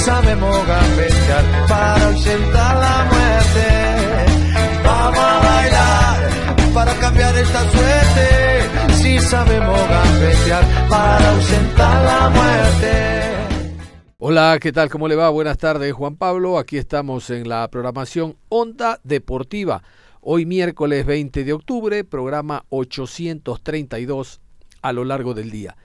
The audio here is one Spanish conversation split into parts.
Sabemos gambetear para ausentar la muerte. Vamos a bailar para cambiar esta suerte. Si sabemos gambetear para ausentar la muerte. Hola, ¿qué tal? ¿Cómo le va? Buenas tardes, Juan Pablo. Aquí estamos en la programación Onda Deportiva. Hoy miércoles 20 de octubre, programa 832 a lo largo del día.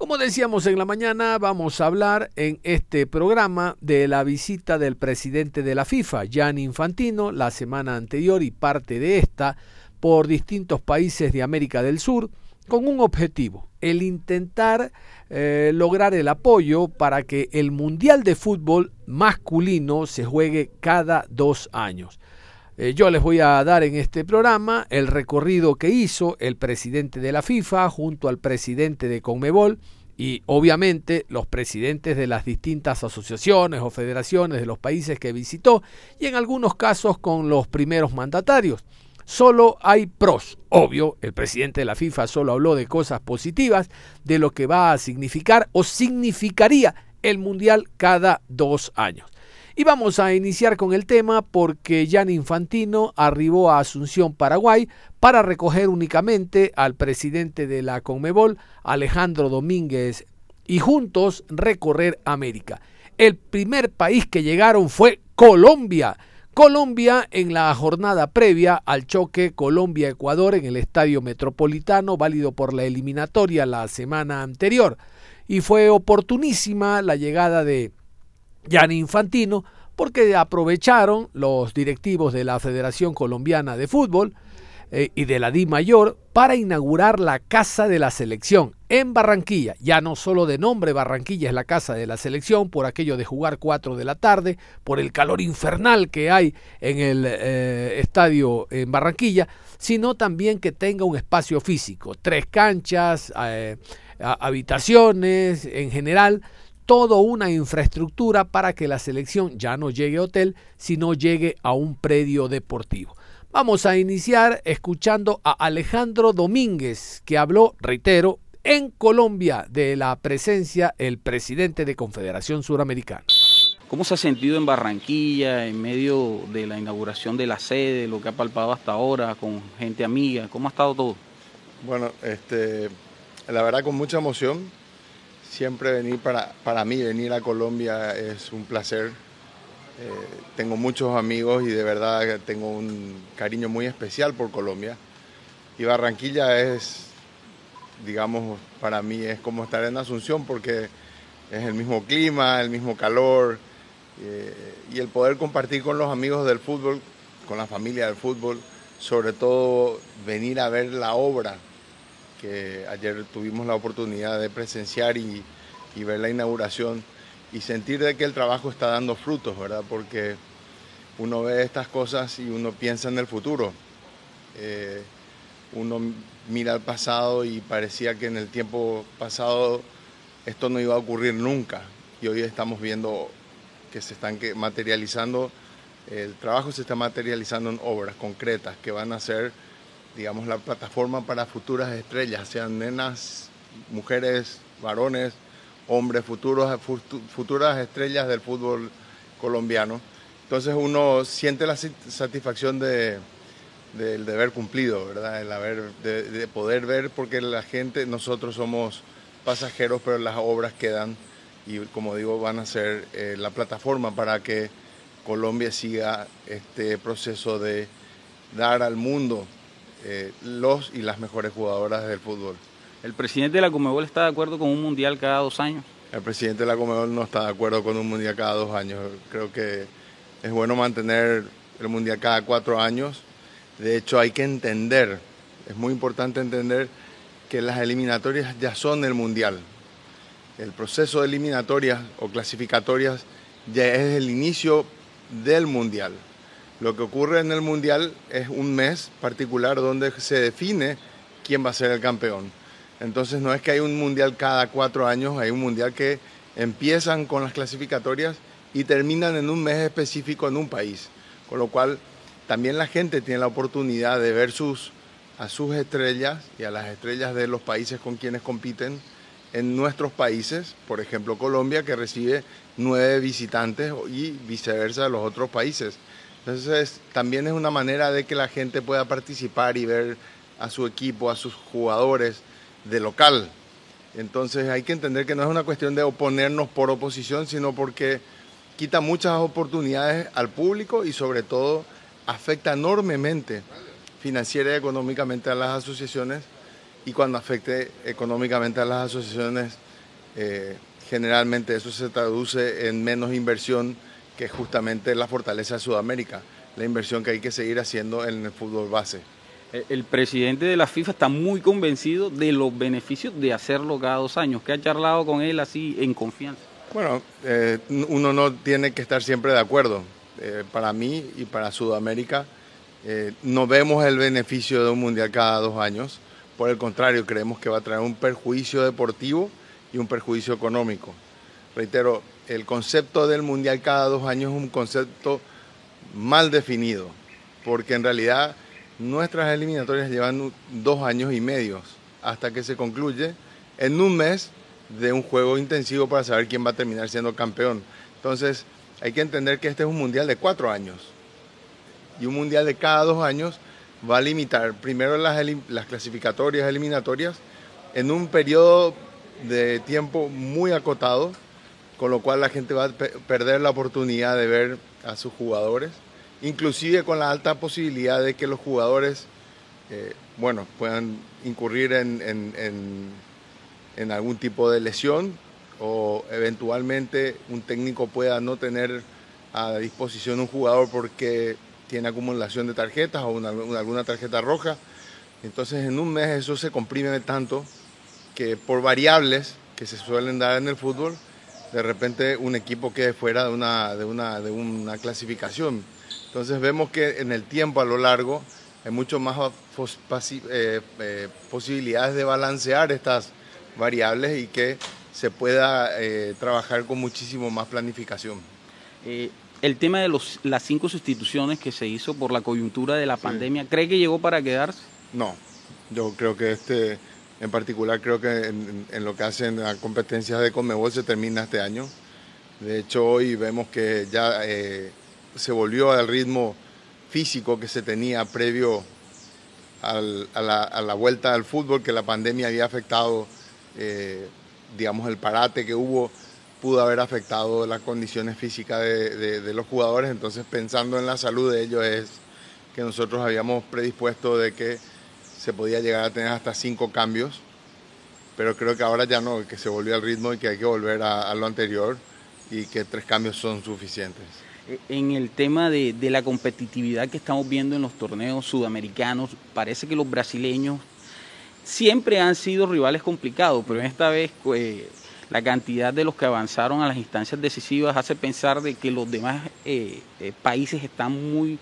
Como decíamos en la mañana, vamos a hablar en este programa de la visita del presidente de la FIFA, Gianni Infantino, la semana anterior y parte de esta, por distintos países de América del Sur, con un objetivo, el intentar eh, lograr el apoyo para que el Mundial de Fútbol masculino se juegue cada dos años. Eh, yo les voy a dar en este programa el recorrido que hizo el presidente de la FIFA junto al presidente de Conmebol y obviamente los presidentes de las distintas asociaciones o federaciones de los países que visitó y en algunos casos con los primeros mandatarios. Solo hay pros. Obvio, el presidente de la FIFA solo habló de cosas positivas, de lo que va a significar o significaría el Mundial cada dos años. Y vamos a iniciar con el tema porque Jan Infantino arribó a Asunción, Paraguay, para recoger únicamente al presidente de la Conmebol, Alejandro Domínguez, y juntos recorrer América. El primer país que llegaron fue Colombia. Colombia en la jornada previa al choque Colombia-Ecuador en el Estadio Metropolitano, válido por la eliminatoria la semana anterior. Y fue oportunísima la llegada de Gianni Infantino, porque aprovecharon los directivos de la Federación Colombiana de Fútbol eh, y de la Di Mayor para inaugurar la Casa de la Selección en Barranquilla. Ya no solo de nombre Barranquilla es la Casa de la Selección, por aquello de jugar 4 de la tarde, por el calor infernal que hay en el eh, estadio en Barranquilla, sino también que tenga un espacio físico, tres canchas, eh, habitaciones en general toda una infraestructura para que la selección ya no llegue a hotel, sino llegue a un predio deportivo. Vamos a iniciar escuchando a Alejandro Domínguez, que habló, reitero, en Colombia de la presencia el presidente de Confederación Suramericana. ¿Cómo se ha sentido en Barranquilla en medio de la inauguración de la sede, lo que ha palpado hasta ahora con gente amiga? ¿Cómo ha estado todo? Bueno, este, la verdad con mucha emoción, Siempre venir para, para mí, venir a Colombia es un placer. Eh, tengo muchos amigos y de verdad tengo un cariño muy especial por Colombia. Y Barranquilla es, digamos, para mí es como estar en Asunción porque es el mismo clima, el mismo calor eh, y el poder compartir con los amigos del fútbol, con la familia del fútbol, sobre todo venir a ver la obra que ayer tuvimos la oportunidad de presenciar y, ver la inauguración y sentir de que el trabajo está dando frutos, ¿verdad? Porque uno ve estas cosas y uno piensa en el futuro. Eh, uno mira al pasado y parecía que en el tiempo pasado esto no iba a ocurrir nunca. Y hoy estamos viendo que se están materializando, el trabajo se está materializando en obras concretas que van a ser digamos, la plataforma para futuras estrellas, sean nenas, mujeres, varones, hombres, futuros, futuras estrellas del fútbol colombiano. Entonces uno siente la satisfacción de, del deber cumplido, ¿verdad? El haber, de, poder ver, porque la gente, nosotros somos pasajeros, pero las obras quedan y como digo, van a ser eh, la plataforma para que Colombia siga este proceso de dar al mundo eh, los y las mejores jugadoras del fútbol. ¿El presidente de la Comebol está de acuerdo con un mundial cada dos años? El presidente de la Comebol no está de acuerdo con un mundial cada dos años. Creo que es bueno mantener el Mundial cada cuatro años. De hecho, hay que entender, es muy importante entender que las eliminatorias ya son el Mundial. El proceso de eliminatorias o clasificatorias ya es el inicio del Mundial. Lo que ocurre en el Mundial es un mes particular donde se define quién va a ser el campeón. Entonces no es que hay un Mundial cada cuatro años, hay un Mundial que empiezan con las clasificatorias y terminan en un mes específico en un país. Con lo cual también la gente tiene la oportunidad de ver a sus estrellas y a las estrellas de los países con quienes compiten en nuestros países, por ejemplo Colombia, que recibe nueve visitantes y viceversa de los otros países. Entonces también es una manera de que la gente pueda participar y ver a su equipo, a sus jugadores de local. Entonces hay que entender que no es una cuestión de oponernos por oposición, sino porque quita muchas oportunidades al público y sobre todo afecta enormemente financiera y económicamente a las asociaciones y cuando afecte económicamente a las asociaciones, eh, generalmente eso se traduce en menos inversión que justamente la fortaleza de Sudamérica, la inversión que hay que seguir haciendo en el fútbol base. El presidente de la FIFA está muy convencido de los beneficios de hacerlo cada dos años. ¿Qué ha charlado con él así en confianza? Bueno, eh, uno no tiene que estar siempre de acuerdo. Eh, para mí y para Sudamérica eh, no vemos el beneficio de un mundial cada dos años. Por el contrario, creemos que va a traer un perjuicio deportivo y un perjuicio económico. Reitero, el concepto del mundial cada dos años es un concepto mal definido, porque en realidad nuestras eliminatorias llevan dos años y medio hasta que se concluye en un mes de un juego intensivo para saber quién va a terminar siendo campeón. Entonces, hay que entender que este es un mundial de cuatro años. Y un mundial de cada dos años va a limitar primero las, las clasificatorias eliminatorias en un periodo de tiempo muy acotado, con lo cual la gente va a perder la oportunidad de ver a sus jugadores, inclusive con la alta posibilidad de que los jugadores, eh, bueno, puedan incurrir en, en en algún tipo de lesión o eventualmente un técnico pueda no tener a disposición un jugador porque tiene acumulación de tarjetas o alguna tarjeta roja. Entonces en un mes eso se comprime tanto que por variables que se suelen dar en el fútbol, de repente un equipo quede fuera de una, de una, de una clasificación. Entonces vemos que en el tiempo a lo largo hay mucho más eh, eh, posibilidades de balancear estas variables y que se pueda eh, trabajar con muchísimo más planificación. Eh, el tema de los, las cinco sustituciones que se hizo por la coyuntura de la pandemia, ¿cree que llegó para quedarse? No, yo creo que este, en particular, creo que en, lo que hacen las competencias de Conmebol se termina este año. De hecho, hoy vemos que ya eh, se volvió al ritmo físico que se tenía previo a, la, a la vuelta al fútbol que la pandemia había afectado eh, digamos, el parate que hubo pudo haber afectado las condiciones físicas de, los jugadores, entonces pensando en la salud de ellos es que nosotros habíamos predispuesto de que se podía llegar a tener hasta cinco cambios, pero creo que ahora ya no, que se volvió al ritmo y que hay que volver a, lo anterior y que tres cambios son suficientes. En el tema de, de la competitividad que estamos viendo en los torneos sudamericanos, parece que los brasileños siempre han sido rivales complicados, pero esta vez pues, la cantidad de los que avanzaron a las instancias decisivas hace pensar de que los demás eh, eh, países están muy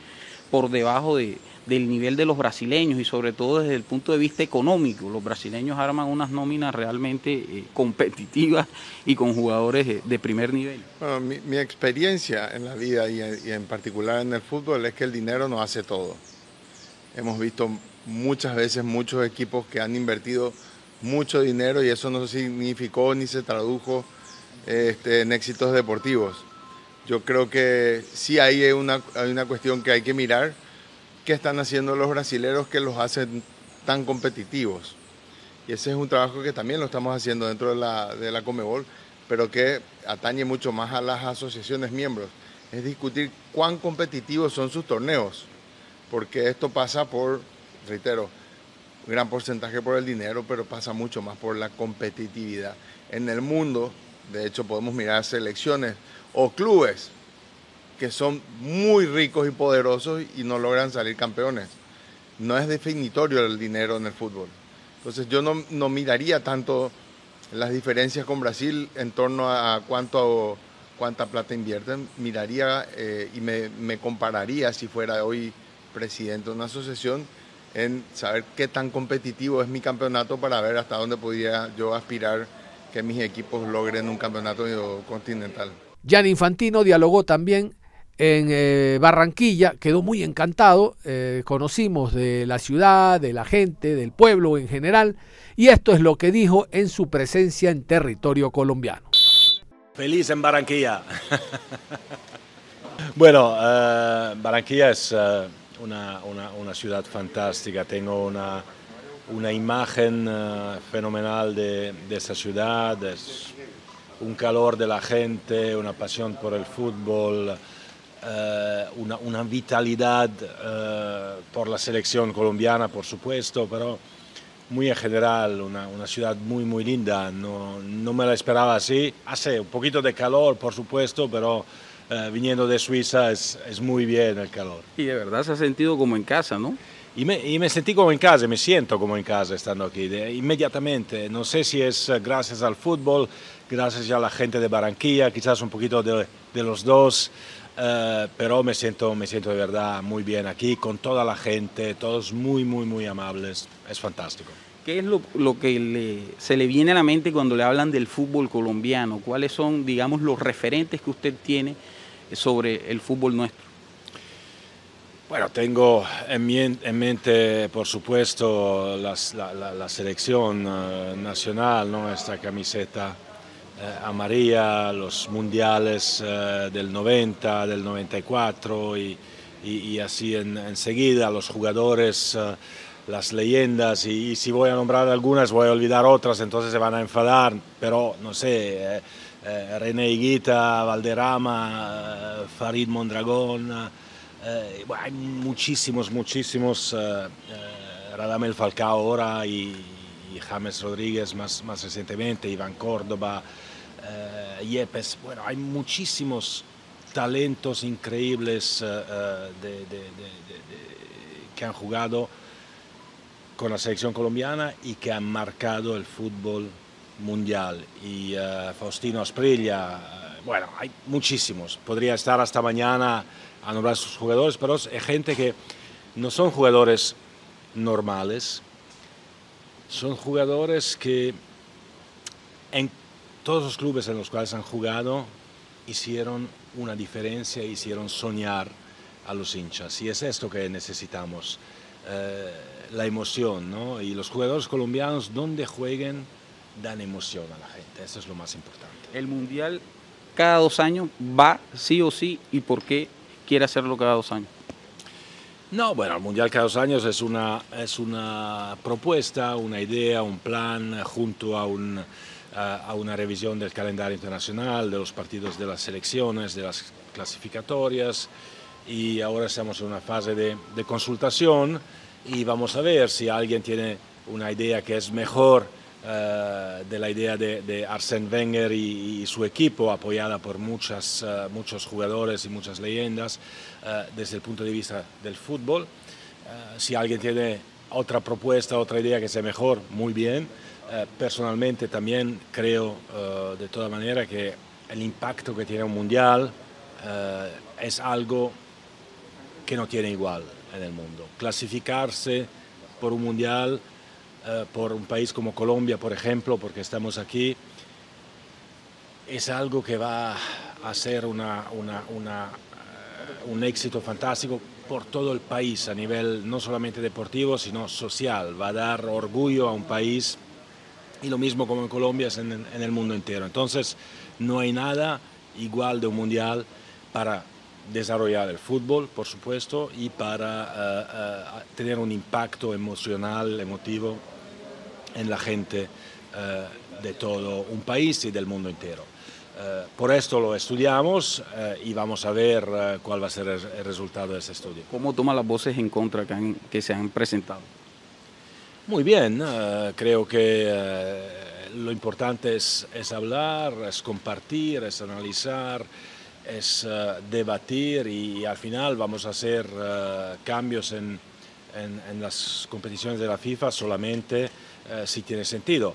por debajo de, del nivel de los brasileños y sobre todo desde el punto de vista económico. Los brasileños arman unas nóminas realmente eh, competitivas y con jugadores de primer nivel. Mi, experiencia en la vida y en particular en el fútbol es que el dinero no hace todo. Hemos visto muchas veces muchos equipos que han invertido mucho dinero y eso no significó ni se tradujo este, en éxitos deportivos. Yo creo que sí hay una, hay una cuestión que hay que mirar, qué están haciendo los brasileros que los hacen tan competitivos. Y ese es un trabajo que también lo estamos haciendo dentro de la, de la Comebol, pero que atañe mucho más a las asociaciones miembros. Es discutir cuán competitivos son sus torneos, porque esto pasa por reitero, un gran porcentaje por el dinero, pero pasa mucho más por la competitividad. En el mundo, de hecho, podemos mirar selecciones o clubes que son muy ricos y poderosos y no logran salir campeones. No es definitorio el dinero en el fútbol. Entonces yo no, no miraría tanto las diferencias con Brasil en torno a cuánto, cuánta plata invierten, miraría eh, y me, me compararía si fuera hoy presidente de una asociación en saber qué tan competitivo es mi campeonato para ver hasta dónde podría yo aspirar que mis equipos logren un campeonato continental. Jan Infantino dialogó también en eh, Barranquilla, quedó muy encantado, eh, conocimos de la ciudad, de la gente, del pueblo en general, y esto es lo que dijo en su presencia en territorio colombiano. Feliz en Barranquilla. bueno, uh, Barranquilla es una, una, ciudad fantástica, tengo una, una imagen fenomenal de, de esa ciudad, es un calor de la gente, una pasión por el fútbol. Eh, una, una, vitalidad eh, por la selección colombiana, por supuesto, pero muy en general, una, una ciudad muy, muy linda. No, no, me la esperaba así. Hace un poquito de calor, por supuesto, pero eh, viniendo de Suiza es, es, muy bien el calor. Y de verdad se ha sentido como en casa, ¿no? Y me, y me sentí como en casa, me siento como en casa estando aquí, de, inmediatamente. No sé si es gracias al fútbol, gracias a la gente de Barranquilla, quizás un poquito de, de los dos. Uh, pero me siento, me siento de verdad muy bien aquí, con toda la gente, todos muy, muy, muy amables, es fantástico. ¿Qué es lo, lo que le, se le viene a la mente cuando le hablan del fútbol colombiano? ¿Cuáles son, digamos, los referentes que usted tiene sobre el fútbol nuestro? Bueno, tengo en, mi, en mente, por supuesto, las, la, la, la, selección uh, nacional, ¿no? esta camiseta eh, amarilla, los mundiales eh, del 90, del 94 y, así en, enseguida los jugadores, eh, las leyendas y, si voy a nombrar algunas voy a olvidar otras, entonces se van a enfadar, pero no sé, René Higuita, Valderrama, Farid Mondragón, hay muchísimos, muchísimos, Radamel Falcao ahora y James Rodríguez más, más recientemente, Iván Córdoba, uh, Yepes, bueno, hay muchísimos talentos increíbles uh, de, de, de, que han jugado con la selección colombiana y que han marcado el fútbol mundial. Y Faustino Asprilla, bueno, hay muchísimos. Podría estar hasta mañana a nombrar sus jugadores, pero es gente que no son jugadores normales, son jugadores que en todos los clubes en los cuales han jugado hicieron una diferencia, hicieron soñar a los hinchas. Y es esto que necesitamos, eh, la emoción, ¿no? Y los jugadores colombianos, donde jueguen, dan emoción a la gente. Eso es lo más importante. El Mundial cada dos años va sí o sí, ¿y por qué quiere hacerlo cada dos años? No, bueno, el Mundial cada dos años es una, es una propuesta, una idea, un plan junto a un a una revisión del calendario internacional, de los partidos de las selecciones, de las clasificatorias y ahora estamos en una fase de, de consultación y vamos a ver si alguien tiene una idea que es mejor uh, de la idea de, Arsène Wenger y, su equipo, apoyada por muchas, uh, muchos jugadores y muchas leyendas uh, desde el punto de vista del fútbol. si alguien tiene otra propuesta, otra idea que sea mejor, muy bien. Eh, personalmente también creo uh, de toda manera que el impacto que tiene un mundial uh, es algo que no tiene igual en el mundo. Clasificarse por un mundial, por un país como Colombia, por ejemplo, porque estamos aquí, es algo que va a ser una, un éxito fantástico por todo el país a nivel no solamente deportivo, sino social. Va a dar orgullo a un país y lo mismo como en Colombia es en, en, el mundo entero. Entonces no hay nada igual de un mundial para desarrollar el fútbol, por supuesto, y para uh, uh, tener un impacto emocional, emotivo en la gente uh, de todo un país y del mundo entero. por esto lo estudiamos y vamos a ver cuál va a ser el, el, resultado de ese estudio. ¿Cómo toma las voces en contra que, han, que se han presentado? Muy bien, uh, creo que uh, lo importante es, hablar, es compartir, es analizar, es eh, debatir y, al final vamos a hacer eh, cambios en, en, las competiciones de la FIFA solamente eh, si tiene sentido.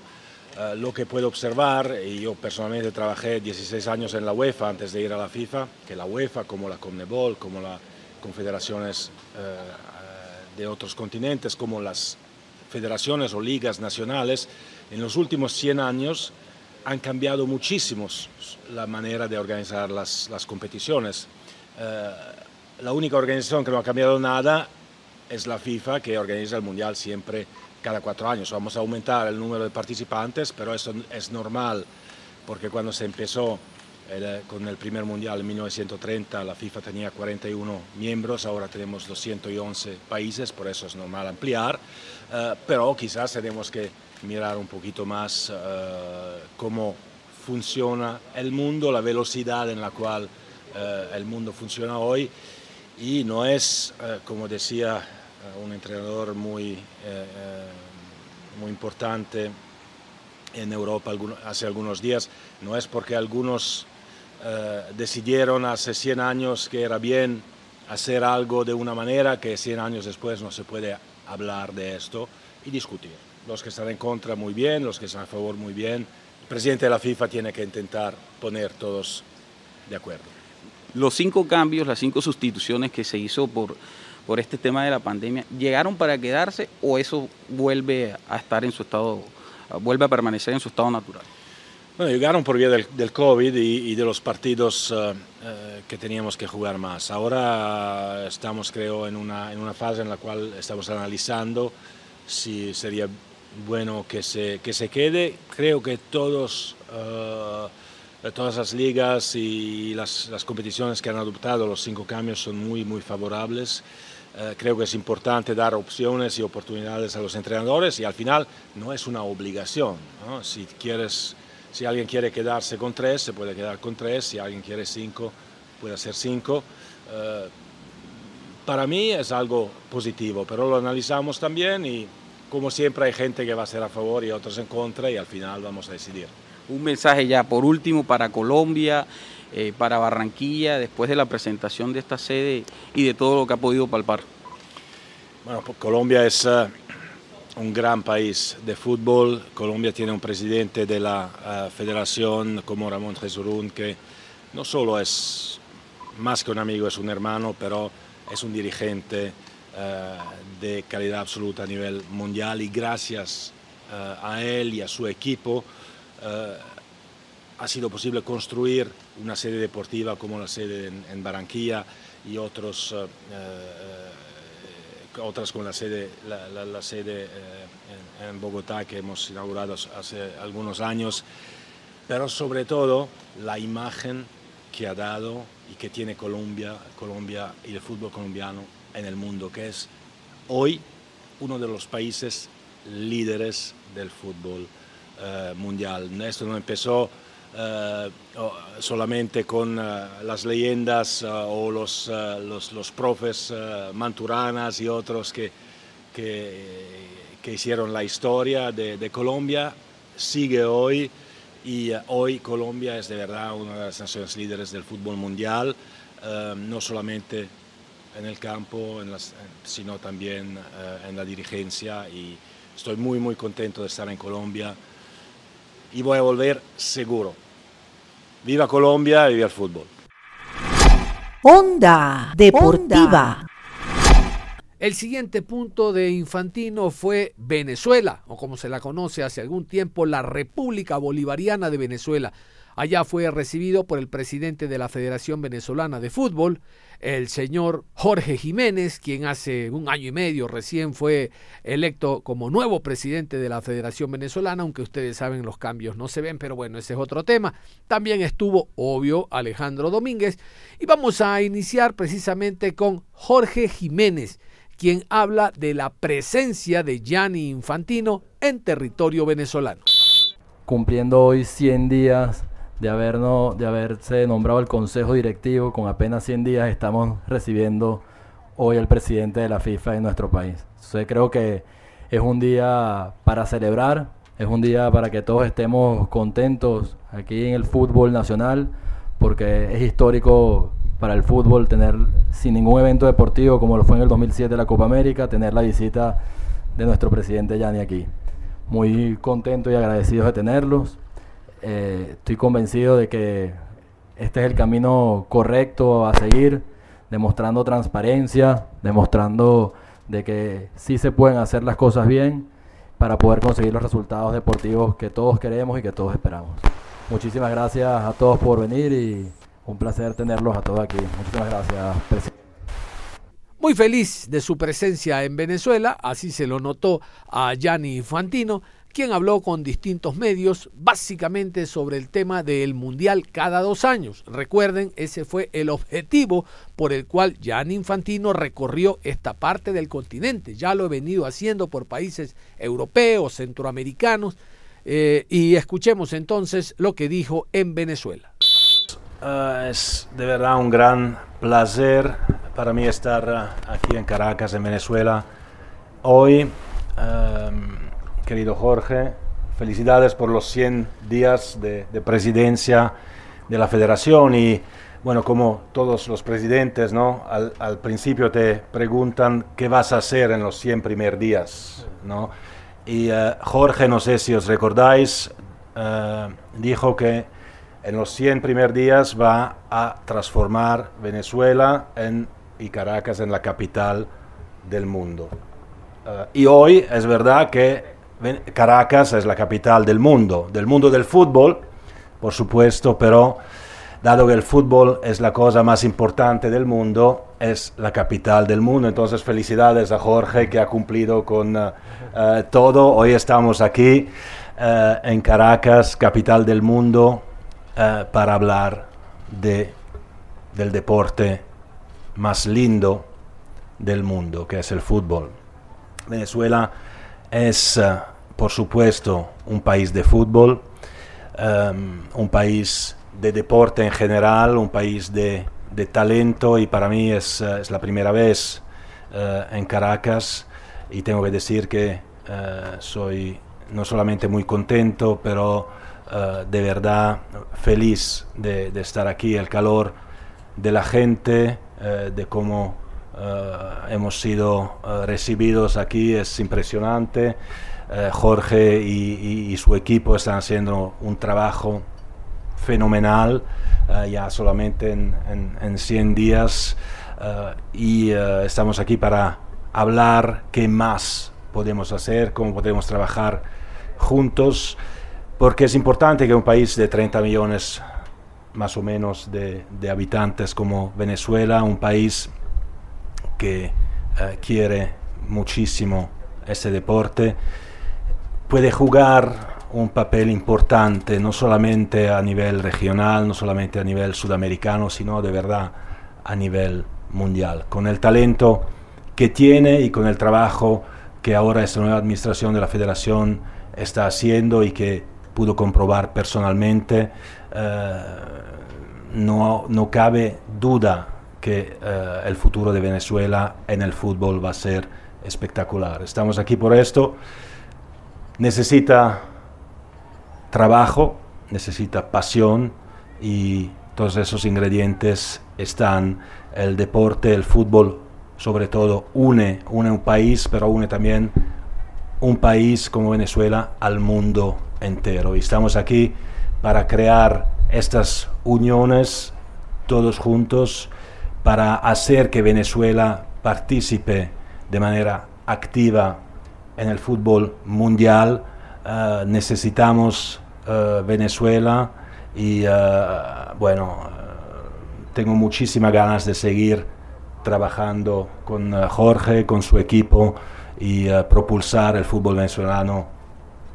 lo que puedo observar, y yo personalmente trabajé 16 años en la UEFA antes de ir a la FIFA, que la UEFA, como la CONMEBOL, como las confederaciones de otros continentes, como las federaciones o ligas nacionales, en los últimos 100 años han cambiado muchísimo la manera de organizar las, las competiciones. Eh, la única organización que no ha cambiado nada es la FIFA, que organiza el Mundial siempre cada cuatro años. Vamos a aumentar el número de participantes, pero eso es normal, porque cuando se empezó con el primer Mundial en 1930, la FIFA tenía 41 miembros, ahora tenemos 211 países, por eso es normal ampliar, eh, pero quizás tenemos que mirar un poquito más eh, cómo funciona el mundo, la velocidad en la cual eh, el mundo funciona hoy. Y no es, como decía un entrenador muy, muy importante en Europa hace algunos días, no es porque algunos decidieron hace 100 años que era bien hacer algo de una manera que 100 años después no se puede hablar de esto y discutir los que están en contra muy bien, los que están a favor muy bien. El presidente de la FIFA tiene que intentar poner todos de acuerdo. Los cinco cambios, las cinco sustituciones que se hizo por, por este tema de la pandemia, ¿llegaron para quedarse o eso vuelve a estar en su estado, vuelve a permanecer en su estado natural? Bueno, llegaron por vía del, COVID y, de los partidos eh, eh, que teníamos que jugar más. Ahora estamos, creo, en una, en una fase en la cual estamos analizando si sería bueno que se, que se quede. Creo que todos, uh, todas las ligas y las, las, competiciones que han adoptado los cinco cambios son muy, muy favorables. Creo que es importante dar opciones y oportunidades a los entrenadores y al final no es una obligación. Si, quieres, si alguien quiere quedarse con tres, se puede quedar con tres. Si alguien quiere cinco, puede hacer cinco. Uh, para mí es algo positivo, pero lo analizamos también y como siempre hay gente que va a ser a favor y otros en contra y al final vamos a decidir. Un mensaje ya por último para Colombia, eh, para Barranquilla, después de la presentación de esta sede y de todo lo que ha podido palpar. Bueno, pues Colombia es uh, un gran país de fútbol. Colombia tiene un presidente de la uh, federación como Ramón Jesurún que no solo es más que un amigo, es un hermano, pero es un dirigente eh, de calidad absoluta a nivel mundial y gracias eh, a él y a su equipo eh, ha sido posible construir una sede deportiva como la sede en, Barranquilla y otros, otras como la sede, la, sede en, Bogotá que hemos inaugurado hace algunos años, pero sobre todo la imagen que ha dado y que tiene Colombia, Colombia y el fútbol colombiano en el mundo, que es hoy uno de los países líderes del fútbol eh, mundial. Esto no empezó eh, solamente con eh, las leyendas o los, los, los, profes Manturanas y otros que, que, hicieron la historia de, de, Colombia, sigue hoy y hoy Colombia es de verdad una de las naciones líderes del fútbol mundial, no solamente en el campo, sino también eh, en la dirigencia y estoy muy muy contento de estar en Colombia y voy a volver seguro. Viva Colombia y viva el fútbol. Onda Deportiva. El siguiente punto de Infantino fue Venezuela, o como se la conoce hace algún tiempo, la República Bolivariana de Venezuela. Allá fue recibido por el presidente de la Federación Venezolana de Fútbol, el señor Jorge Jiménez, quien hace un año y medio recién fue electo como nuevo presidente de la Federación Venezolana, aunque ustedes saben los cambios no se ven, pero bueno, ese es otro tema. También estuvo, obvio, Alejandro Domínguez. Y vamos a iniciar precisamente con Jorge Jiménez, quien habla de la presencia de Gianni Infantino en territorio venezolano. Cumpliendo hoy 100 días de, haberse nombrado el Consejo Directivo. Con apenas 100 días estamos recibiendo hoy al presidente de la FIFA en nuestro país. Entonces creo que es un día para celebrar, es un día para que todos estemos contentos aquí en el fútbol nacional porque es histórico para el fútbol tener sin ningún evento deportivo como lo fue en el 2007 la Copa América, tener la visita de nuestro presidente Yanni aquí. Muy contento y agradecido de tenerlos. Eh, estoy convencido de que este es el camino correcto a seguir, demostrando transparencia, demostrando de que sí se pueden hacer las cosas bien para poder conseguir los resultados deportivos que todos queremos y que todos esperamos. Muchísimas gracias a todos por venir y un placer tenerlos a todos aquí. Muchísimas gracias, presidente. Muy feliz de su presencia en Venezuela, así se lo notó a Gianni Infantino, quien habló con distintos medios básicamente sobre el tema del Mundial cada dos años. Recuerden, ese fue el objetivo por el cual Gianni Infantino recorrió esta parte del continente. Ya lo he venido haciendo por países europeos, centroamericanos, eh, y escuchemos entonces lo que dijo en Venezuela. Uh, es de verdad un gran placer para mí estar uh, aquí en Caracas, en Venezuela, hoy. Um, querido Jorge, felicidades por los 100 días de, de, presidencia de la federación y bueno, como todos los presidentes, ¿no? Al, al, principio te preguntan qué vas a hacer en los 100 primeros días, ¿no? Y uh, Jorge, no sé si os recordáis, dijo que en los 100 primeros días va a transformar Venezuela en, y Caracas en la capital del mundo. Uh, y hoy es verdad que Caracas es la capital del mundo, del mundo del fútbol, por supuesto, pero dado que el fútbol es la cosa más importante del mundo, es la capital del mundo. Entonces, felicidades a Jorge que ha cumplido con uh, uh, todo. Hoy estamos aquí en Caracas, capital del mundo uh, para hablar de, del deporte más lindo del mundo, que es el fútbol. Venezuela es, uh, por supuesto, un país de fútbol, um, un país de deporte en general, un país de, talento y para mí es, es la primera vez en Caracas y tengo que decir que soy no solamente muy contento, pero de verdad feliz de, de, estar aquí, el calor de la gente, de cómo hemos sido recibidos aquí es impresionante. Jorge y, su equipo están haciendo un trabajo fenomenal, ya solamente en, en, en 100 días, y estamos aquí para hablar qué más podemos hacer, cómo podemos trabajar juntos porque es importante que un país de 30 millones más o menos de, de habitantes como Venezuela, un país que quiere muchísimo ese deporte, puede jugar un papel importante, no solamente a nivel regional, no solamente a nivel sudamericano, sino de verdad a nivel mundial. Con el talento que tiene y con el trabajo que ahora esta nueva administración de la federación está haciendo y que pudo comprobar personalmente, eh, no, no, cabe duda que eh, el futuro de Venezuela en el fútbol va a ser espectacular. Estamos aquí por esto. Necesita trabajo, necesita pasión y todos esos ingredientes están. El deporte, el fútbol, sobre todo, une, une un país, pero une también un país como Venezuela al mundo entero. Y estamos aquí para crear estas uniones todos juntos para hacer que Venezuela participe de manera activa en el fútbol mundial. Uh, necesitamos uh, Venezuela y uh, bueno, tengo muchísimas ganas de seguir trabajando con Jorge, con su equipo y propulsar el fútbol venezolano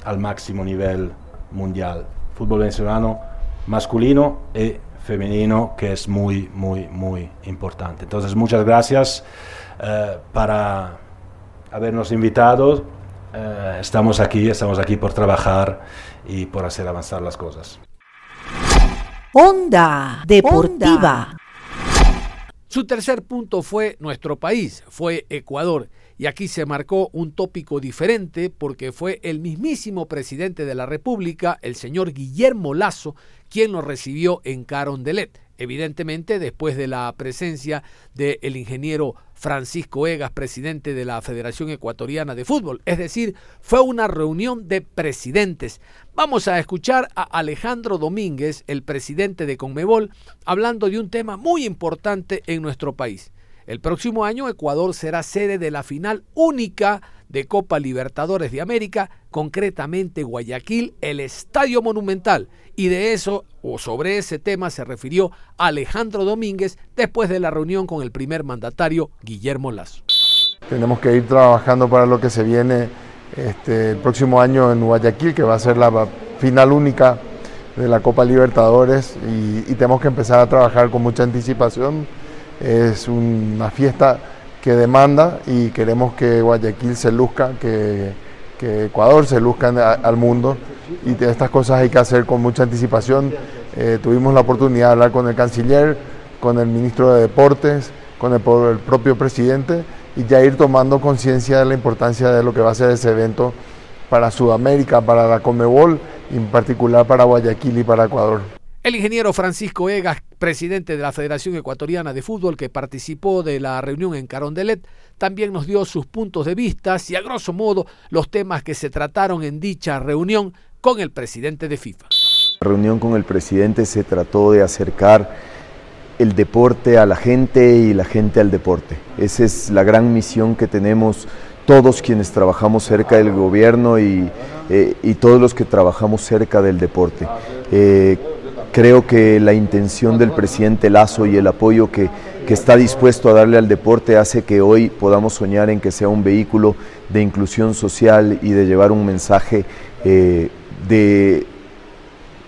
al máximo nivel mundial. Fútbol venezolano masculino y femenino, que es muy, muy, muy importante. Entonces, muchas gracias eh, para habernos invitado. Eh, estamos aquí, estamos aquí por trabajar y por hacer avanzar las cosas. Onda Deportiva. Su tercer punto fue nuestro país, fue Ecuador. Y aquí se marcó un tópico diferente porque fue el mismísimo presidente de la República, el señor Guillermo Lazo, quien lo recibió en Carondelet evidentemente después de la presencia del ingeniero Francisco Egas, presidente de la Federación Ecuatoriana de Fútbol. Es decir, fue una reunión de presidentes. Vamos a escuchar a Alejandro Domínguez, el presidente de Conmebol, hablando de un tema muy importante en nuestro país. El próximo año Ecuador será sede de la final única de Copa Libertadores de América, concretamente Guayaquil, el Estadio Monumental. Y de eso, o sobre ese tema, se refirió Alejandro Domínguez después de la reunión con el primer mandatario Guillermo Lazo. Tenemos que ir trabajando para lo que se viene este, el próximo año en Guayaquil, que va a ser la final única de la Copa Libertadores y, y tenemos que empezar a trabajar con mucha anticipación es una fiesta que demanda y queremos que Guayaquil se luzca, que, Ecuador se luzca al mundo y estas cosas hay que hacer con mucha anticipación. Eh, tuvimos la oportunidad de hablar con el canciller, con el ministro de Deportes, con el, el propio presidente y ya ir tomando conciencia de la importancia de lo que va a ser ese evento para Sudamérica, para la Comebol y en particular para Guayaquil y para Ecuador. El ingeniero Francisco Egas, presidente de la Federación Ecuatoriana de Fútbol que participó de la reunión en Carondelet, también nos dio sus puntos de vista y a grosso modo los temas que se trataron en dicha reunión con el presidente de FIFA. La reunión con el presidente se trató de acercar el deporte a la gente y la gente al deporte. Esa es la gran misión que tenemos todos quienes trabajamos cerca del gobierno y, eh, todos los que trabajamos cerca del deporte. Eh, Creo que la intención del presidente Lazo y el apoyo que, está dispuesto a darle al deporte hace que hoy podamos soñar en que sea un vehículo de inclusión social y de llevar un mensaje eh, de,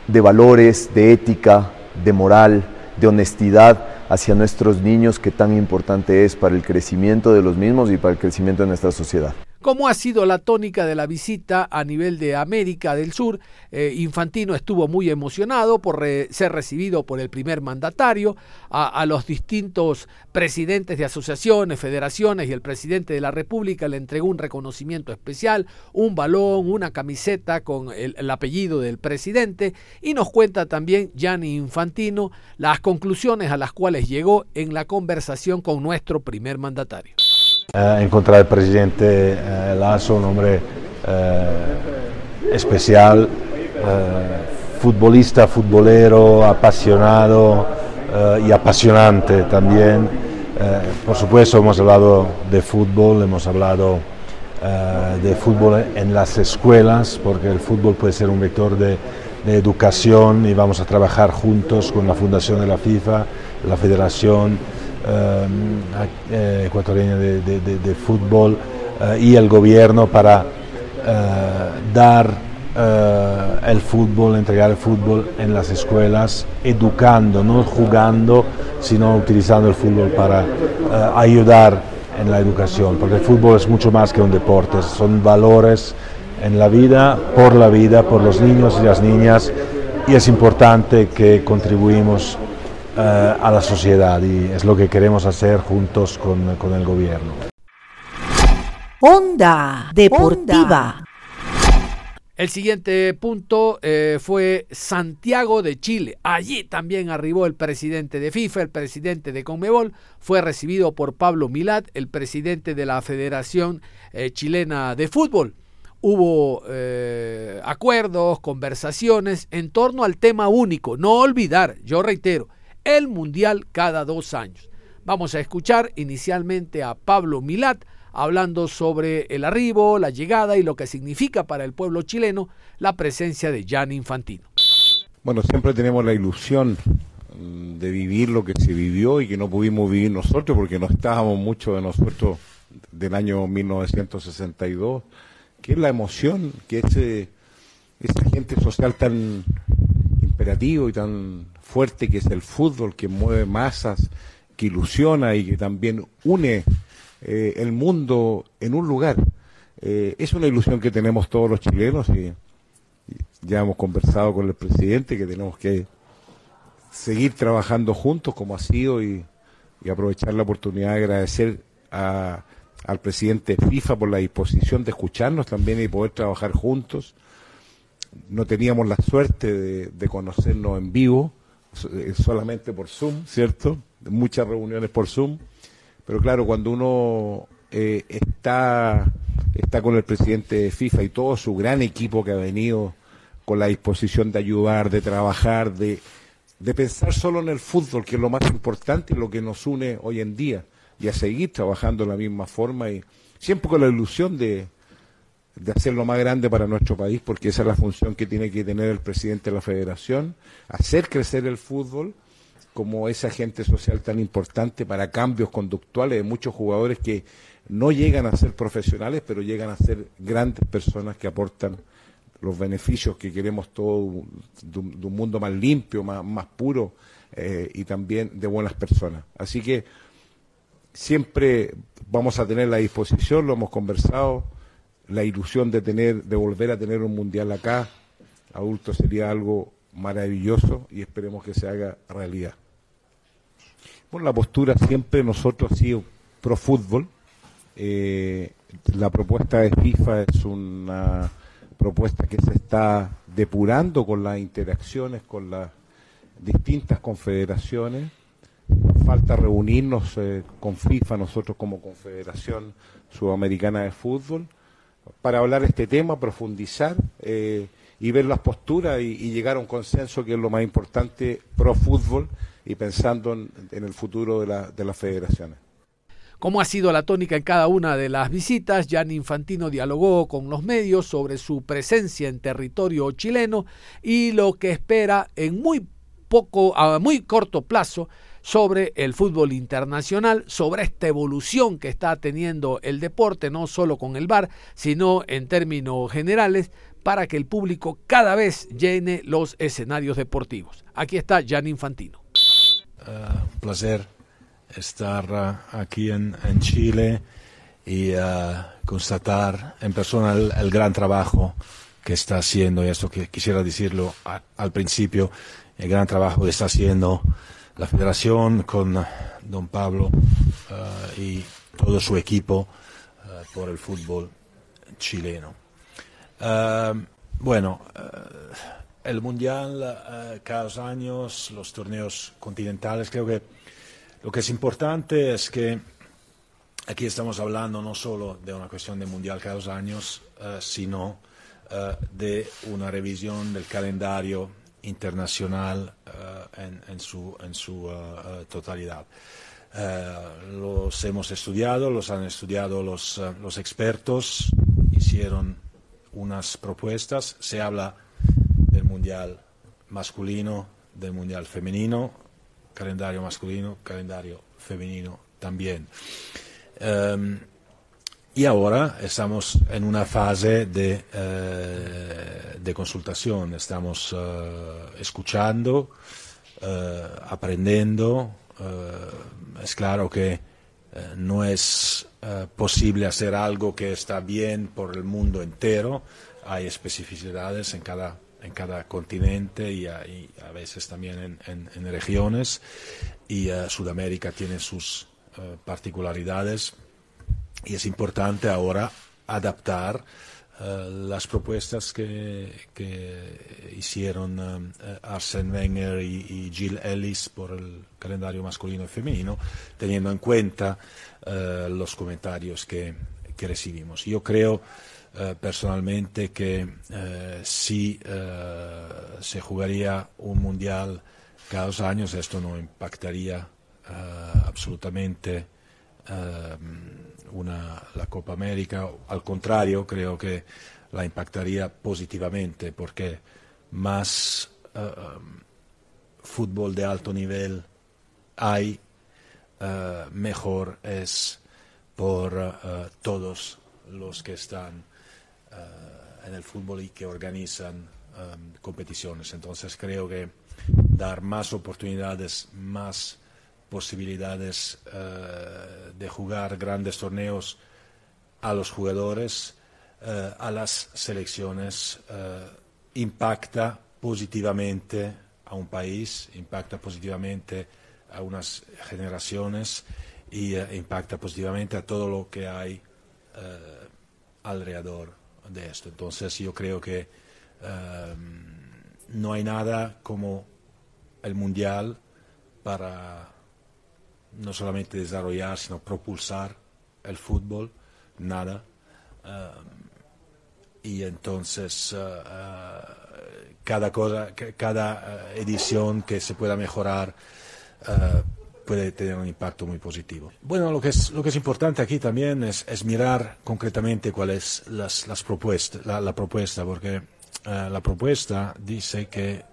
de valores, de ética, de moral, de honestidad hacia nuestros niños que tan importante es para el crecimiento de los mismos y para el crecimiento de nuestra sociedad. Como ha sido la tónica de la visita a nivel de América del Sur, eh, Infantino estuvo muy emocionado por ser recibido por el primer mandatario, a, los distintos presidentes de asociaciones, federaciones y el presidente de la República le entregó un reconocimiento especial, un balón, una camiseta con el, el apellido del presidente y nos cuenta también Gianni Infantino las conclusiones a las cuales llegó en la conversación con nuestro primer mandatario. Eh, encontrar al presidente eh, Lazo, un hombre eh, especial, futbolista, futbolero, apasionado y apasionante también. por supuesto hemos hablado de fútbol, hemos hablado de fútbol en las escuelas, porque el fútbol puede ser un vector de, de educación y vamos a trabajar juntos con la Fundación de la FIFA, la Federación, eh, ecuatoriana de, fútbol eh, y el gobierno para eh, dar el fútbol, entregar el fútbol en las escuelas, educando, no jugando, sino utilizando el fútbol para ayudar en la educación, porque el fútbol es mucho más que un deporte, son valores en la vida, por la vida, por los niños y las niñas, y es importante que contribuimos a la sociedad y es lo que queremos hacer juntos con, con el gobierno. Onda Deportiva. El siguiente punto eh, fue Santiago de Chile. Allí también arribó el presidente de FIFA, el presidente de Conmebol. Fue recibido por Pablo Milad, el presidente de la Federación eh, Chilena de Fútbol. Hubo acuerdos, conversaciones en torno al tema único. No olvidar, yo reitero, el Mundial cada dos años. Vamos a escuchar inicialmente a Pablo Milat hablando sobre el arribo, la llegada y lo que significa para el pueblo chileno la presencia de Jan Infantino. Bueno, siempre tenemos la ilusión mm, de vivir lo que se vivió y que no pudimos vivir nosotros porque no estábamos mucho de nosotros del año 1962, que es la emoción que ese, ese agente social tan imperativo y tan fuerte que es el fútbol, que mueve masas, que ilusiona y que también une eh, el mundo en un lugar. Eh, es una ilusión que tenemos todos los chilenos y, ya hemos conversado con el presidente que tenemos que seguir trabajando juntos como ha sido y aprovechar la oportunidad de agradecer al presidente FIFA por la disposición de escucharnos también y poder trabajar juntos. No teníamos la suerte de, conocernos en vivo, solamente por Zoom, ¿cierto? Muchas reuniones por Zoom. Pero claro, cuando uno eh, está, está con el presidente de FIFA y todo su gran equipo que ha venido con la disposición de ayudar, de trabajar, de, de pensar solo en el fútbol, que es lo más importante y lo que nos une hoy en día, y a seguir trabajando de la misma forma y siempre con la ilusión de, de hacerlo más grande para nuestro país, porque esa es la función que tiene que tener el presidente de la federación, hacer crecer el fútbol como ese agente social tan importante para cambios conductuales de muchos jugadores que no llegan a ser profesionales, pero llegan a ser grandes personas que aportan los beneficios que queremos todos de, un mundo más limpio, más, puro eh, y también de buenas personas. Así que siempre vamos a tener la disposición, lo hemos conversado, la ilusión de tener, de volver a tener un mundial acá, adulto sería algo maravilloso y esperemos que se haga realidad. Bueno, la postura siempre nosotros ha sido pro fútbol. Eh, la propuesta de FIFA es una propuesta que se está depurando con las interacciones con las distintas confederaciones. falta reunirnos eh, con FIFA, nosotros como Confederación Sudamericana de Fútbol, para hablar este tema, profundizar eh, y ver las posturas y, llegar a un consenso que es lo más importante pro fútbol y pensando en, el futuro de, la, de las federaciones. Como ha sido la tónica en cada una de las visitas, Jan Infantino dialogó con los medios sobre su presencia en territorio chileno y lo que espera en muy poco, a muy corto plazo, sobre el fútbol internacional, sobre esta evolución que está teniendo el deporte, no solo con el VAR, sino en términos generales, para que el público cada vez llene los escenarios deportivos. Aquí está Jan Infantino. Uh, placer estar uh, aquí en, Chile y uh, constatar en persona el, gran trabajo que está haciendo, y esto que quisiera decirlo al principio, el gran trabajo que está haciendo la federación con don Pablo y todo su equipo por el fútbol chileno. bueno, el mundial cada dos años, los torneos continentales, creo que lo que es importante es que aquí estamos hablando no solo de una cuestión de mundial cada dos años, eh, sino eh, de una revisión del calendario internacional eh, en, su, en su totalidad. los hemos estudiado, los han estudiado los, los expertos, hicieron unas propuestas, se habla del mundial masculino, del mundial femenino, calendario masculino, calendario femenino también. Em, y ahora estamos en una fase de, eh, de consultación, estamos eh, escuchando, eh, aprendiendo. es claro que no es posible hacer algo que está bien por el mundo entero, hay especificidades en cada en cada continente y a, veces también en, regiones. Y Sudamérica tiene sus particularidades y es importante ahora adaptar eh, las propuestas que, hicieron Arsene Wenger y, Jill Ellis por el calendario masculino y femenino, teniendo en cuenta los comentarios que, que recibimos. Yo creo personalmente que si se jugaría un mundial cada dos años, esto no impactaría absolutamente una, la Copa América. Al contrario, creo que la impactaría positivamente porque más fútbol de alto nivel hay, mejor es por todos los que están eh, en el fútbol y que organizan competiciones. Entonces creo que dar más oportunidades, más posibilidades eh, de jugar grandes torneos a los jugadores, eh, a las selecciones, impacta positivamente a un país, impacta positivamente a unas generaciones y eh, impacta positivamente a todo lo que hay eh, alrededor de esto. Entonces yo creo que no hay nada como el mundial para no solamente desarrollar, sino propulsar el fútbol, nada. y entonces cada cosa, cada edición que se pueda mejorar puede tener un impacto muy positivo. Bueno, lo que es, lo que es importante aquí también es, mirar concretamente cuál es las, las propuestas, la, la, propuesta, porque la propuesta dice que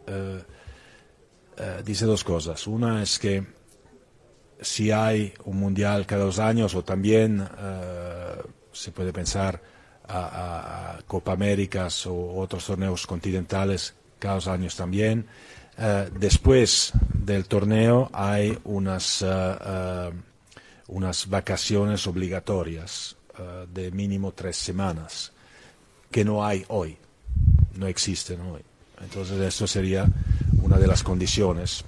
dice dos cosas. Una es que si hay un mundial cada dos años o también se puede pensar a, Copa Américas o otros torneos continentales cada dos años también. Uh, después del torneo hay unas, uh, unas vacaciones obligatorias de mínimo tres semanas, que no hay hoy, no existen hoy. Entonces, esto sería una de las condiciones.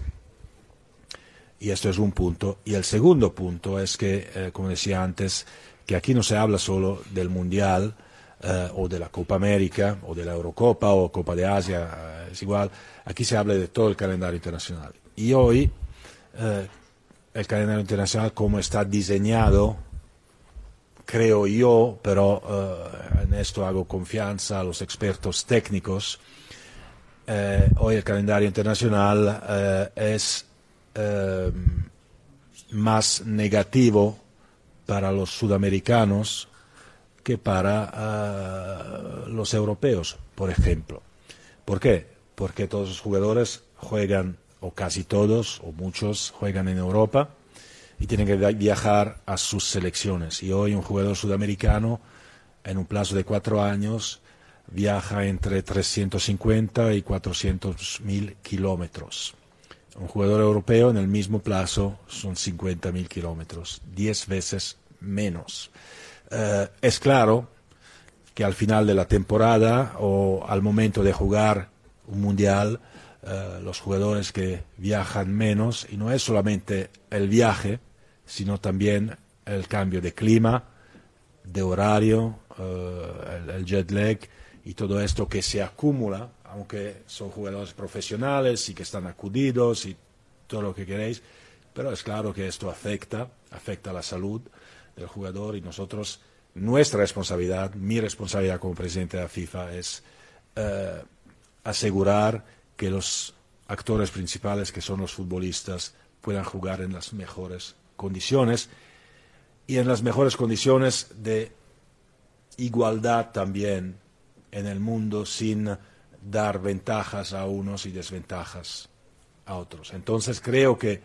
Y esto es un punto. Y el segundo punto es que, como decía antes, que aquí no se habla solo del Mundial, eh, o de la Copa América, o de la Eurocopa, o Copa de Asia, eh, es igual. Aquí se habla de todo el calendario internacional. Y hoy, eh, el calendario internacional, como está diseñado, creo yo, pero en esto hago confianza a los expertos técnicos, hoy el calendario internacional es más negativo para los sudamericanos que para uh, los europeos, por ejemplo. ¿Por qué? Porque todos los jugadores juegan, o casi todos, o muchos, juegan en Europa y tienen que viajar a sus selecciones. Y hoy un jugador sudamericano, en un plazo de cuatro años, viaja entre 350 y 400 mil kilómetros. Un jugador europeo en el mismo plazo son 50 mil kilómetros, diez veces menos. Eh, es claro que al final de la temporada o al momento de jugar un mundial, eh, los jugadores que viajan menos, y no es solamente el viaje, sino también el cambio de clima, de horario, eh, el jet lag y todo esto que se acumula, aunque son jugadores profesionales y que están acudidos y todo lo que queréis, pero es claro que esto afecta, afecta la salud del jugador y nosotros, nuestra responsabilidad, mi responsabilidad como presidente de la FIFA es eh, asegurar que los actores principales, que son los futbolistas, puedan jugar en las mejores condiciones y en las mejores condiciones de igualdad también en el mundo sin dar ventajas a unos y desventajas a otros. Entonces creo que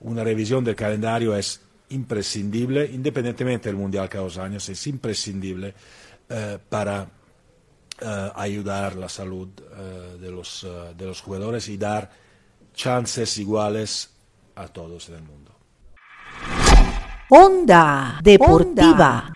una revisión del calendario es imprescindible, independientemente del Mundial cada dos años, es imprescindible eh, para eh, ayudar la salud eh, de, los, de los jugadores y dar chances iguales a todos en el mundo. Onda Deportiva.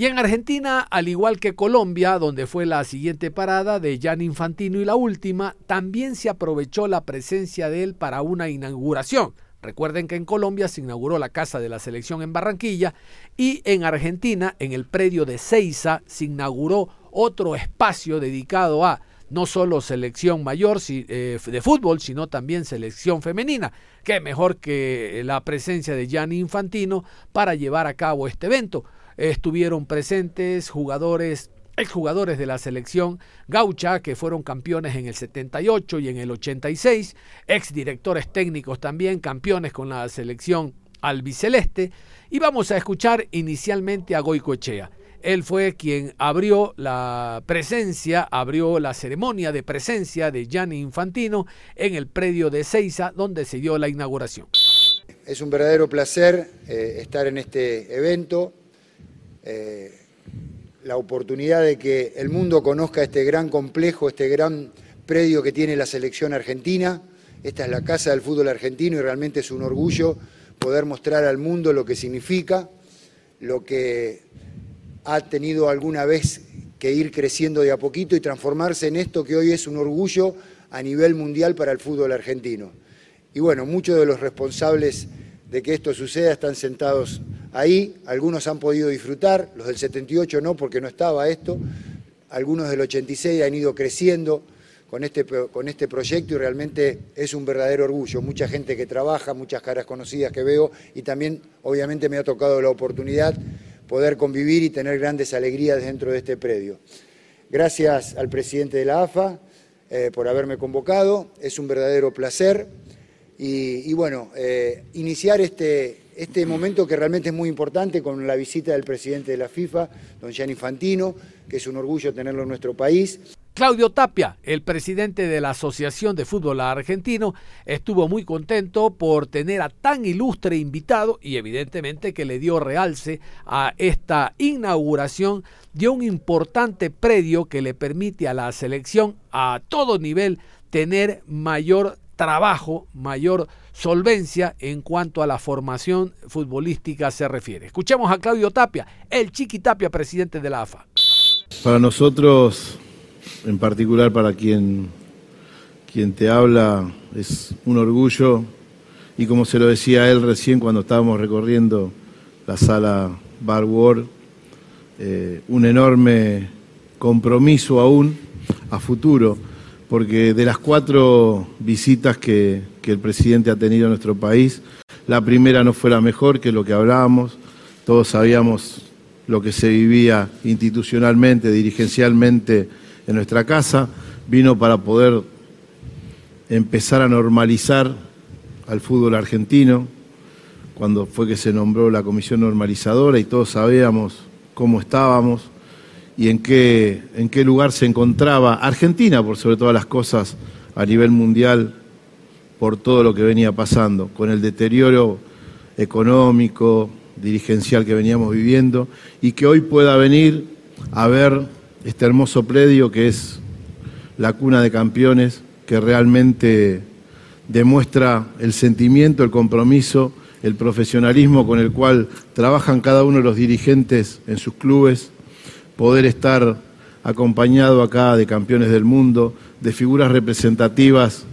Y en Argentina, al igual que Colombia, donde fue la siguiente parada de Jan Infantino y la última, también se aprovechó la presencia de él para una inauguración Recuerden que en Colombia se inauguró la Casa de la Selección en Barranquilla y en Argentina, en el predio de Ceiza, se inauguró otro espacio dedicado a no solo selección mayor eh, de fútbol, sino también selección femenina. Qué mejor que la presencia de Gianni Infantino para llevar a cabo este evento. Estuvieron presentes jugadores exjugadores de la selección gaucha que fueron campeones en el 78 y en el 86, exdirectores técnicos también, campeones con la selección albiceleste. Y vamos a escuchar inicialmente a Goico Echea. Él fue quien abrió la presencia, abrió la ceremonia de presencia de Gianni Infantino en el predio de Ceiza, donde se dio la inauguración. Es un verdadero placer eh, estar en este evento. Eh, la oportunidad de que el mundo conozca este gran complejo, este gran predio que tiene la selección argentina. Esta es la casa del fútbol argentino y realmente es un orgullo poder mostrar al mundo lo que significa, lo que ha tenido alguna vez que ir creciendo de a poquito y transformarse en esto que hoy es un orgullo a nivel mundial para el fútbol argentino. y bueno, muchos de los responsables de que esto suceda están sentados ahí, algunos han podido disfrutar, los del 78 no porque no estaba esto, algunos del 86 han ido creciendo con este, con este proyecto y realmente es un verdadero orgullo. Mucha gente que trabaja, muchas caras conocidas que veo y también obviamente me ha tocado la oportunidad poder convivir y tener grandes alegrías dentro de este predio. Gracias al presidente de la AFA eh, por haberme convocado, es un verdadero placer y, bueno, eh, iniciar este, este momento que realmente es muy importante con la visita del presidente de la FIFA, don Gianni Infantino, que es un orgullo tenerlo en nuestro país. Claudio Tapia, el presidente de la Asociación de Fútbol Argentino, estuvo muy contento por tener a tan ilustre invitado y evidentemente que le dio realce a esta inauguración de un importante predio que le permite a la selección a todo nivel tener mayor trabajo, mayor solvencia en cuanto a la formación futbolística se refiere. Escuchemos a Claudio Tapia, el Chiqui Tapia, presidente de la AFA. Para nosotros en particular para quien, quien te habla, es un orgullo y como se lo decía él recién cuando estábamos recorriendo la sala Bar World, eh, un enorme compromiso aún a futuro, porque de las cuatro visitas que, que el presidente ha tenido a nuestro país, la primera no fue la mejor, que es lo que hablábamos, todos sabíamos lo que se vivía institucionalmente, dirigencialmente en nuestra casa, vino para poder empezar a normalizar al fútbol argentino, cuando fue que se nombró la comisión normalizadora y todos sabíamos cómo estábamos y en qué, en qué lugar se encontraba Argentina, por sobre todas las cosas, a nivel mundial, por todo lo que venía pasando, con el deterioro económico, dirigencial que veníamos viviendo, y que hoy pueda venir a ver este hermoso predio que es la cuna de campeones, que realmente demuestra el sentimiento, el compromiso, el profesionalismo con el cual trabajan cada uno de los dirigentes en sus clubes, poder estar acompañado acá de campeones del mundo, de figuras representativas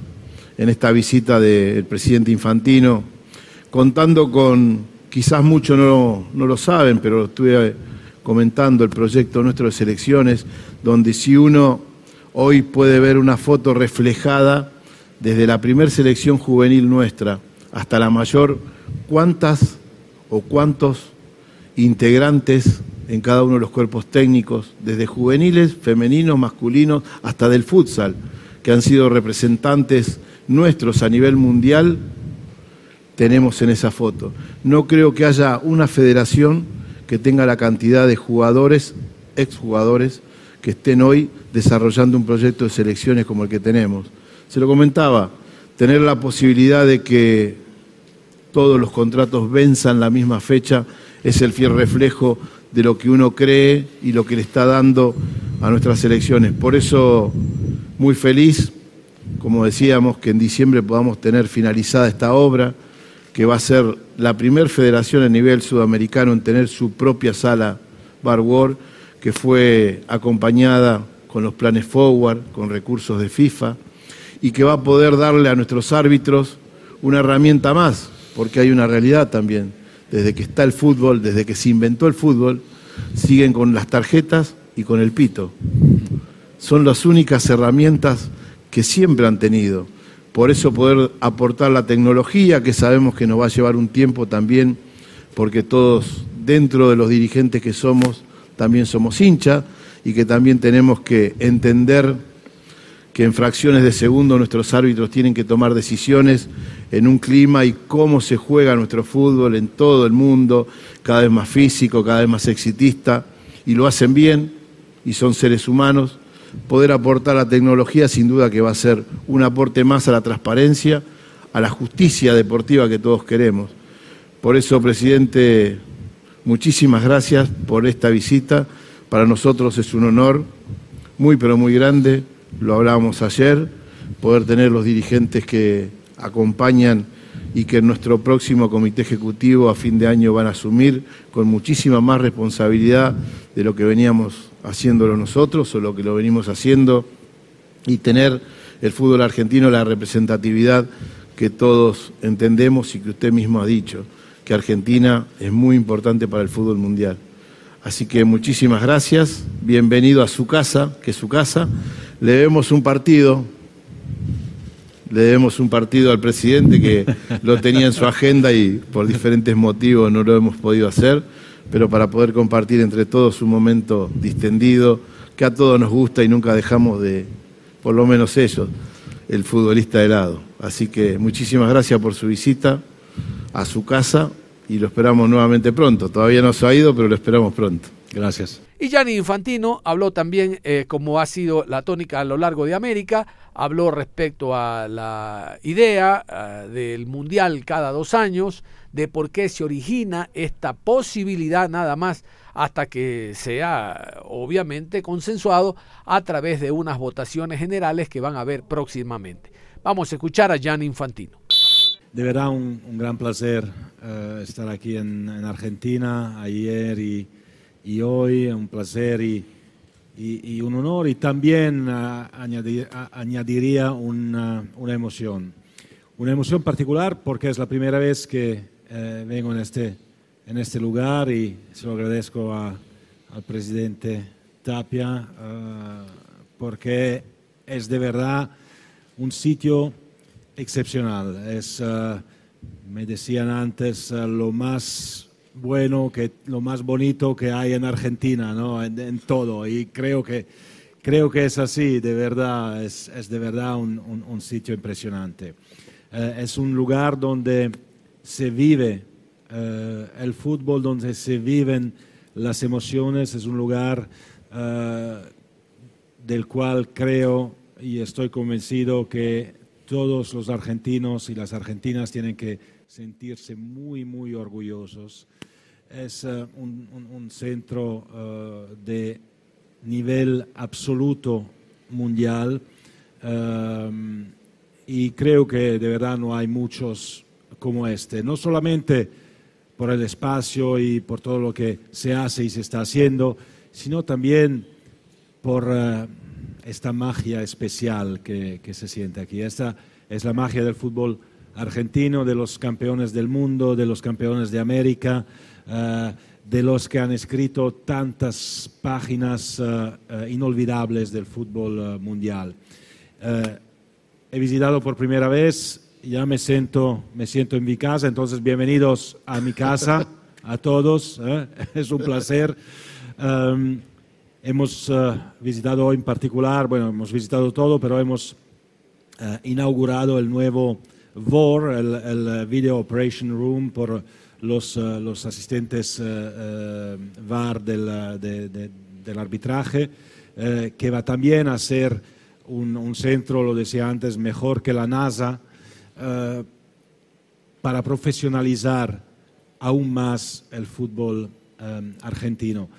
en esta visita del presidente Infantino, contando con, quizás muchos no, no lo saben, pero estuve comentando el proyecto nuestro de selecciones, donde si uno hoy puede ver una foto reflejada desde la primer selección juvenil nuestra hasta la mayor, cuántas o cuántos integrantes en cada uno de los cuerpos técnicos, desde juveniles, femeninos, masculinos, hasta del futsal, que han sido representantes nuestros a nivel mundial, tenemos en esa foto. No creo que haya una federación que tenga la cantidad de jugadores, exjugadores, que estén hoy desarrollando un proyecto de selecciones como el que tenemos. Se lo comentaba, tener la posibilidad de que todos los contratos venzan la misma fecha es el fiel reflejo de lo que uno cree y lo que le está dando a nuestras selecciones. Por eso, muy feliz, como decíamos, que en diciembre podamos tener finalizada esta obra que va a ser la primera federación a nivel sudamericano en tener su propia sala Bar World, que fue acompañada con los planes forward, con recursos de FIFA, y que va a poder darle a nuestros árbitros una herramienta más, porque hay una realidad también. Desde que está el fútbol, desde que se inventó el fútbol, siguen con las tarjetas y con el pito. Son las únicas herramientas que siempre han tenido. Por eso poder aportar la tecnología, que sabemos que nos va a llevar un tiempo también, porque todos dentro de los dirigentes que somos, también somos hinchas y que también tenemos que entender que en fracciones de segundo nuestros árbitros tienen que tomar decisiones en un clima y cómo se juega nuestro fútbol en todo el mundo, cada vez más físico, cada vez más exitista, y lo hacen bien y son seres humanos poder aportar la tecnología sin duda que va a ser un aporte más a la transparencia, a la justicia deportiva que todos queremos. Por eso, presidente, muchísimas gracias por esta visita. Para nosotros es un honor muy, pero muy grande, lo hablábamos ayer, poder tener los dirigentes que acompañan y que en nuestro próximo comité ejecutivo a fin de año van a asumir con muchísima más responsabilidad de lo que veníamos haciéndolo nosotros o lo que lo venimos haciendo y tener el fútbol argentino la representatividad que todos entendemos y que usted mismo ha dicho, que Argentina es muy importante para el fútbol mundial. Así que muchísimas gracias, bienvenido a su casa, que es su casa. Le debemos un partido, le debemos un partido al presidente que lo tenía en su agenda y por diferentes motivos no lo hemos podido hacer, pero para poder compartir entre todos un momento distendido que a todos nos gusta y nunca dejamos de, por lo menos ellos, el futbolista de lado. Así que muchísimas gracias por su visita a su casa y lo esperamos nuevamente pronto. Todavía no se ha ido, pero lo esperamos pronto. Gracias. Y Gianni Infantino habló también, eh, como ha sido la tónica a lo largo de América, habló respecto a la idea uh, del Mundial cada dos años, de por qué se origina esta posibilidad nada más hasta que sea obviamente consensuado a través de unas votaciones generales que van a haber próximamente. Vamos a escuchar a Gianni Infantino. De verdad un, gran placer uh, estar aquí en, Argentina ayer y, y hoy, un placer y, un honor y también uh, añadiría una, emoción. Una emoción particular porque es la primera vez que eh, vengo en este, en este lugar y se lo agradezco a, al presidente Tapia porque es de verdad un sitio excepcional. Es, uh, me decían antes, lo más bueno, que, lo más bonito que hay en Argentina, ¿no? en, todo. Y creo que, creo que es así, de verdad, es, es de verdad un, un, sitio impresionante. Uh, es un lugar donde se vive el fútbol, donde se viven las emociones, es un lugar del cual creo y estoy convencido que todos los argentinos y las argentinas tienen que sentirse muy, muy orgullosos. Es uh, un, centro uh, de nivel absoluto mundial um, y creo que de verdad no hay muchos como este, no solamente por el espacio y por todo lo que se hace y se está haciendo, sino también por... Esta magia especial que, que, se siente aquí. Esta es la magia del fútbol argentino, de los campeones del mundo, de los campeones de América, uh, de los que han escrito tantas páginas uh, inolvidables del fútbol mundial. he visitado por primera vez, ya me siento, me siento en mi casa, entonces bienvenidos a mi casa, a todos, es un placer. Um, Hemos visitado en particular, bueno, hemos visitado todo, pero hemos inaugurado el nuevo VOR, el, el, Video Operation Room, por los, uh, los asistentes VAR del, de, de, del arbitraje, que va también a ser un, un, centro, lo decía antes, mejor que la NASA, para profesionalizar aún más el fútbol argentino.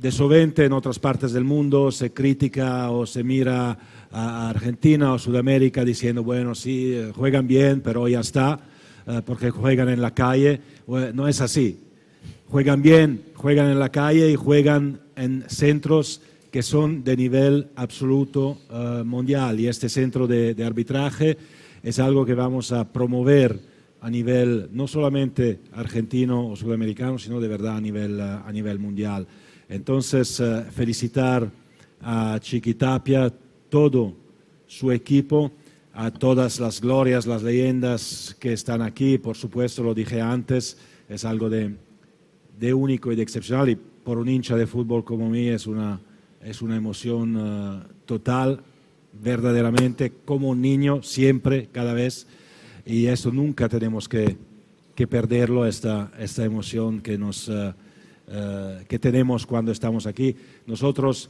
De sovente en otras partes del mundo se critica o se mira a Argentina o Sudamérica diciendo, bueno, sí, juegan bien, pero ya está, uh, porque juegan en la calle. Bueno, no es así. Juegan bien, juegan en la calle y juegan en centros que son de nivel absoluto uh, mundial. Y este centro de, de, arbitraje es algo que vamos a promover a nivel no solamente argentino o sudamericano, sino de verdad a nivel, a nivel mundial. Entonces, felicitar a Chiquitapia, todo su equipo, a todas las glorias, las leyendas que están aquí. Por supuesto, lo dije antes, es algo de, de único y de excepcional. Y por un hincha de fútbol como mí es una, es una emoción uh, total, verdaderamente, como un niño, siempre, cada vez. Y eso nunca tenemos que, que perderlo, esta, esta emoción que nos... Uh, uh, que tenemos cuando estamos aquí. Nosotros,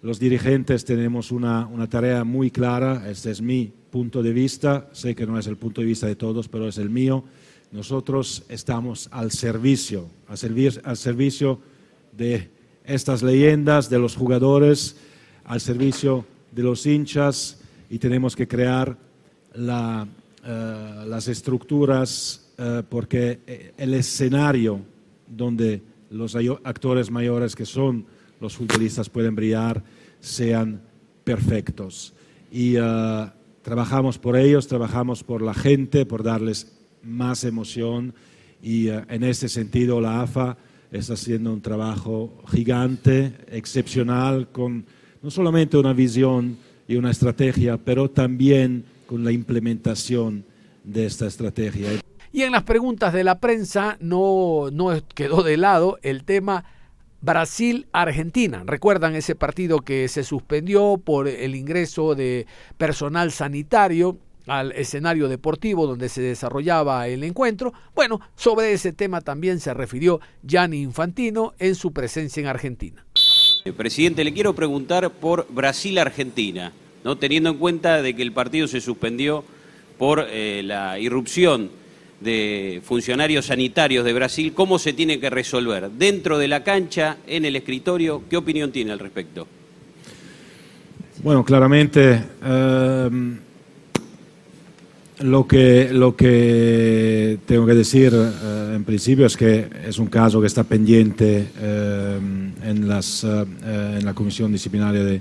los dirigentes, tenemos una, una, tarea muy clara, este es mi punto de vista, sé que no es el punto de vista de todos, pero es el mío. Nosotros estamos al servicio, al, servir, al servicio de estas leyendas, de los jugadores, al servicio de los hinchas y tenemos que crear uh, las estructuras uh, porque el escenario donde los actores mayores que son los futbolistas pueden brillar sean perfectos. Y trabajamos por ellos, trabajamos por la gente, por darles más emoción y eh, en este sentido la AFA está haciendo un trabajo gigante, excepcional, con no solamente una visión y una estrategia, pero también con la implementación de esta estrategia. Y en las preguntas de la prensa no, no quedó de lado el tema Brasil-Argentina. ¿Recuerdan ese partido que se suspendió por el ingreso de personal sanitario al escenario deportivo donde se desarrollaba el encuentro. Bueno, sobre ese tema también se refirió Gianni Infantino en su presencia en Argentina. Eh, presidente, le quiero preguntar por Brasil-Argentina, ¿no? teniendo en cuenta de que el partido se suspendió por eh, la irrupción de funcionarios sanitarios de Brasil, ¿cómo se tiene que resolver? Dentro de la cancha, en el escritorio, ¿qué opinión tiene al respecto? Bueno, claramente eh, lo que, lo que tengo que decir eh, en principio es que es un caso que está pendiente eh, en, las, eh, en la comisión disciplinaria de,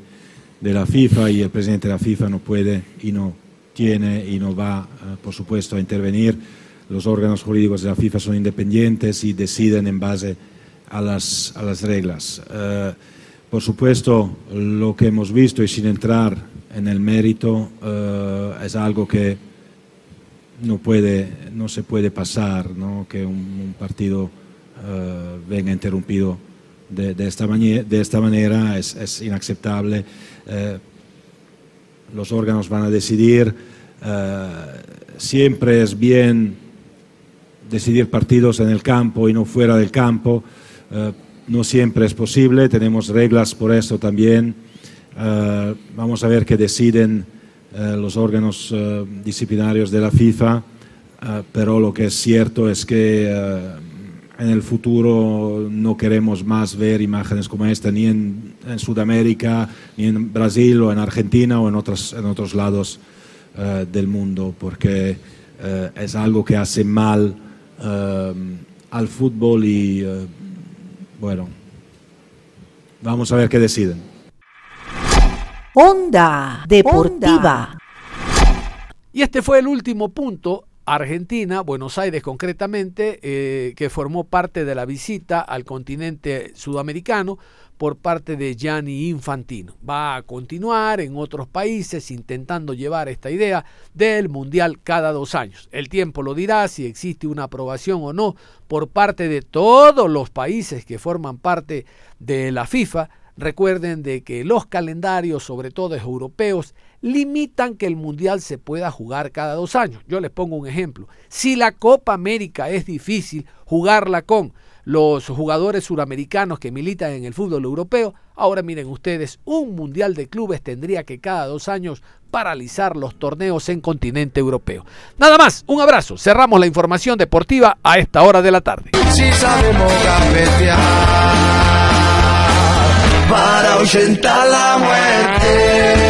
de, la FIFA y el presidente de la FIFA no puede y no tiene y no va, por supuesto, a intervenir. Los órganos jurídicos de la FIFA son independientes y deciden en base a las, a las reglas. por supuesto, lo que hemos visto y sin entrar en el mérito es algo que no, puede, no se puede pasar ¿no? que un, partido uh, venga interrumpido de, de, esta de, esta manera, es, es inaceptable. Los órganos van a decidir. Siempre es bien decidir partidos en el campo y no fuera del campo. no siempre es posible, tenemos reglas por esto también. vamos a ver qué deciden eh, los órganos eh, disciplinarios de la FIFA, eh, pero lo que es cierto es que en el futuro no queremos más ver imágenes como esta ni en, en Sudamérica, ni en Brasil o en Argentina o en otros, en otros lados del mundo, porque es algo que hace mal al fútbol y bueno, vamos a ver qué deciden. Onda Deportiva. Y este fue el último punto. Argentina, Buenos Aires concretamente, eh, que formó parte de la visita al continente sudamericano por parte de Gianni Infantino. Va a continuar en otros países intentando llevar esta idea del Mundial cada dos años. El tiempo lo dirá si existe una aprobación o no por parte de todos los países que forman parte de la FIFA Recuerden de que los calendarios, sobre todo europeos, limitan que el Mundial se pueda jugar cada dos años. Yo les pongo un ejemplo. Si la Copa América es difícil jugarla con los jugadores suramericanos que militan en el fútbol europeo, ahora miren ustedes, un Mundial de Clubes tendría que cada dos años paralizar los torneos en continente europeo. Nada más, un abrazo. Cerramos la información deportiva a esta hora de la tarde para ahuyentar la muerte.